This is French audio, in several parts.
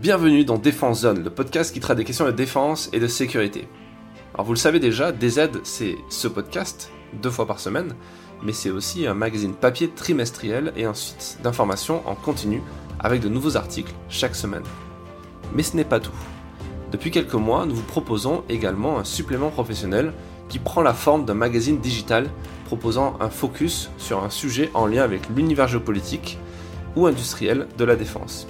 Bienvenue dans Défense Zone, le podcast qui traite des questions de défense et de sécurité. Alors vous le savez déjà, DZ c'est ce podcast, deux fois par semaine, mais c'est aussi un magazine papier trimestriel et un site d'information en continu avec de nouveaux articles chaque semaine. Mais ce n'est pas tout. Depuis quelques mois, nous vous proposons également un supplément professionnel qui prend la forme d'un magazine digital proposant un focus sur un sujet en lien avec l'univers géopolitique ou industriel de la défense.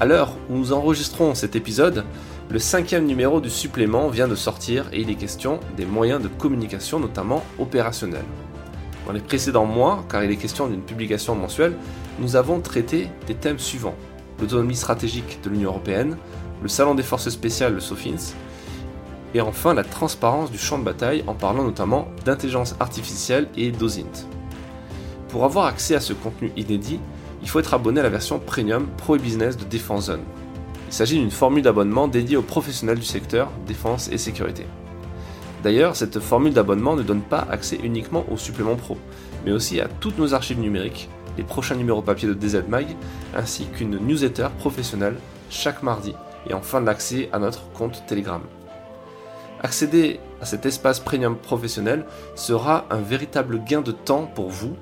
À l'heure où nous enregistrons cet épisode, le cinquième numéro du supplément vient de sortir et il est question des moyens de communication, notamment opérationnels. Dans les précédents mois, car il est question d'une publication mensuelle, nous avons traité des thèmes suivants l'autonomie stratégique de l'Union européenne, le Salon des forces spéciales, le SOFINS, et enfin la transparence du champ de bataille en parlant notamment d'intelligence artificielle et d'OSINT. Pour avoir accès à ce contenu inédit, il faut être abonné à la version Premium Pro et Business de Défense Zone. Il s'agit d'une formule d'abonnement dédiée aux professionnels du secteur défense et sécurité. D'ailleurs, cette formule d'abonnement ne donne pas accès uniquement au supplément pro, mais aussi à toutes nos archives numériques, les prochains numéros papier de DZ Mag, ainsi qu'une newsletter professionnelle chaque mardi, et enfin l'accès à notre compte Telegram. Accéder à cet espace premium professionnel sera un véritable gain de temps pour vous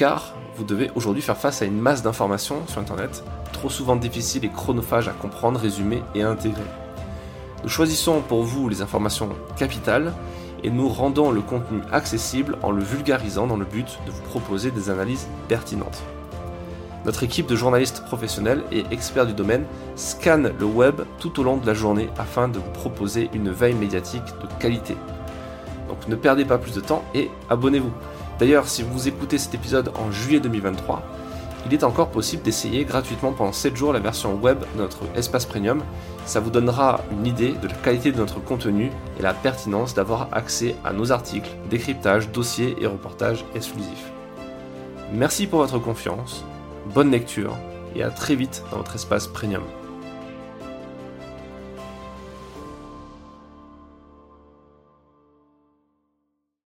car vous devez aujourd'hui faire face à une masse d'informations sur Internet, trop souvent difficiles et chronophages à comprendre, résumer et intégrer. Nous choisissons pour vous les informations capitales et nous rendons le contenu accessible en le vulgarisant dans le but de vous proposer des analyses pertinentes. Notre équipe de journalistes professionnels et experts du domaine scanne le web tout au long de la journée afin de vous proposer une veille médiatique de qualité. Donc ne perdez pas plus de temps et abonnez-vous. D'ailleurs, si vous écoutez cet épisode en juillet 2023, il est encore possible d'essayer gratuitement pendant 7 jours la version web de notre espace premium. Ça vous donnera une idée de la qualité de notre contenu et la pertinence d'avoir accès à nos articles, décryptages, dossiers et reportages exclusifs. Merci pour votre confiance, bonne lecture et à très vite dans votre espace premium.